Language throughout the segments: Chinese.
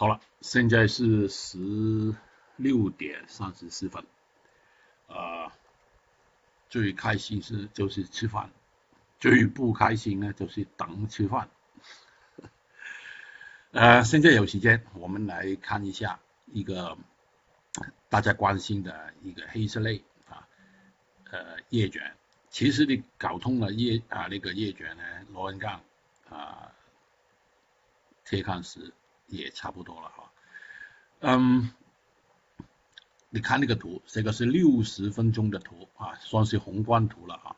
好了，现在是十六点三十四分，呃，最开心是就是吃饭，最不开心呢就是等吃饭。呃，现在有时间，我们来看一下一个大家关心的一个黑色类啊，呃，叶卷。其实你搞通了叶啊那个叶卷呢，螺纹钢啊，铁矿石。也差不多了哈，嗯，你看那个图，这个是六十分钟的图啊，算是宏观图了哈。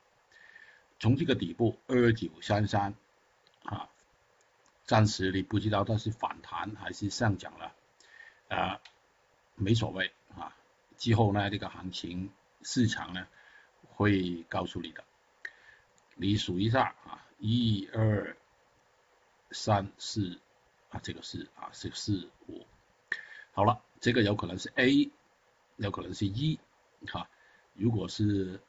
从这个底部二九三三啊，暂时你不知道它是反弹还是上涨了，啊，没所谓啊。之后呢，这个行情市场呢会告诉你的。你数一下啊，一二三四。啊，这个是啊，是四五，好了，这个有可能是 A，有可能是一，哈，如果是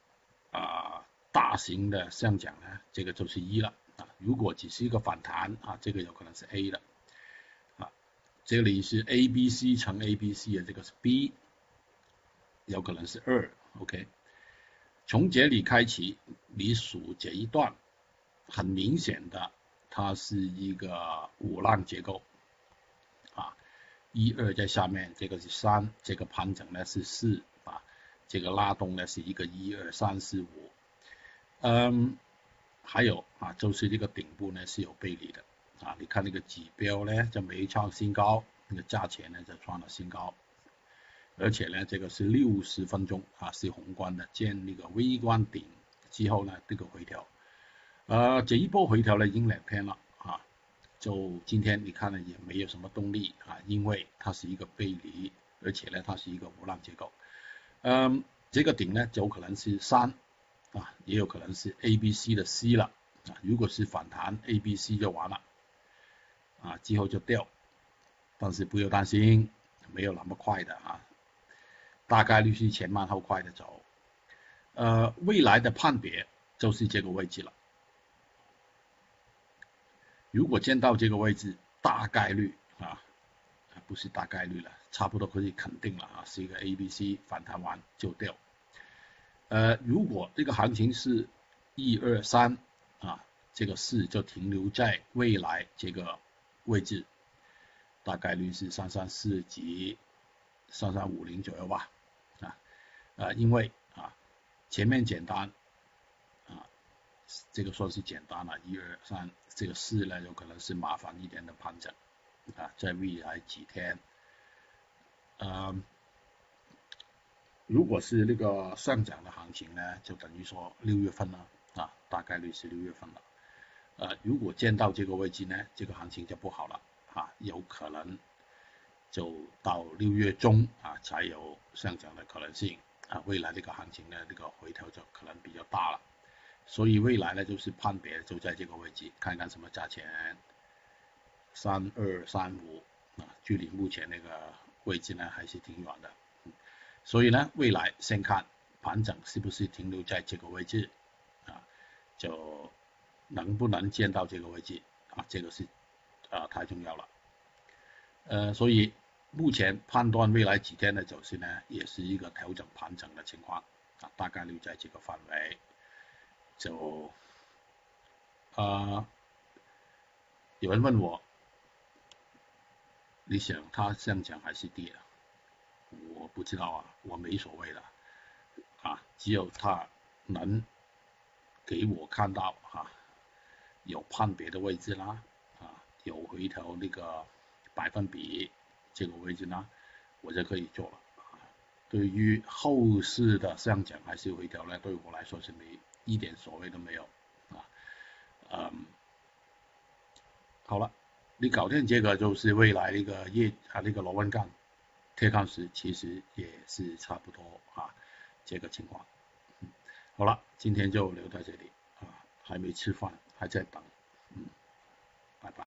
啊大型的上涨呢，这个就是一了啊，如果只是一个反弹啊，这个有可能是 A 了，啊，这里是 A B C 乘 A B C 的，这个是 B，有可能是二，OK，从这里开启，你数这一段，很明显的。它是一个五浪结构。啊，一二在下面，这个是三，这个盘整呢是四啊，这个拉动呢是一个一二三四五，嗯，还有啊，就是这个顶部呢是有背离的。啊，你看那个指标呢就没创新高，那个价钱呢就创了新高，而且呢这个是六十分钟啊是宏观的见那个微观顶之后呢这个回调。呃，这一波回调呢已经两天了啊，就今天你看呢也没有什么动力啊，因为它是一个背离，而且呢它是一个无浪结构，嗯，这个顶呢就可能是三啊，也有可能是 A、B、C 的 C 了啊，如果是反弹 A、B、C 就完了啊，之后就掉，但是不要担心，没有那么快的啊，大概率是前慢后快的走，呃，未来的判别就是这个位置了。如果见到这个位置，大概率啊，不是大概率了，差不多可以肯定了啊，是一个 A、B、C 反弹完就掉。呃，如果这个行情是一二三啊，这个四就停留在未来这个位置，大概率是三三四及三三五零左右吧啊，呃，因为啊前面简单，这个算是简单了，一二三。这个四呢，有可能是麻烦一点的盘整啊，在未来几天，嗯，如果是那个上涨的行情呢，就等于说六月份了啊，大概率是六月份了，呃，如果见到这个位置呢，这个行情就不好了啊，有可能就到六月中啊才有上涨的可能性啊，未来这个行情呢，这个回调就可能比较大了。所以未来呢，就是判别就在这个位置，看看什么价钱，三二三五啊，距离目前那个位置呢还是挺远的，所以呢，未来先看盘整是不是停留在这个位置啊，就能不能见到这个位置啊，这个是啊太重要了，呃，所以目前判断未来几天的走势呢，也是一个调整盘整的情况啊，大概率在这个范围。就啊，有人问我，你想它上涨还是跌啊？我不知道啊，我没所谓的啊，只有它能给我看到啊，有判别的位置啦，啊，有回头那个百分比这个位置呢，我就可以做了。对于后市的上涨还是回调呢，对我来说是没。一点所谓都没有啊，嗯，好了，你搞定这个就是未来那个业啊那个螺纹钢、铁矿石其实也是差不多啊这个情况，好了，今天就留到这里啊，还没吃饭，还在等。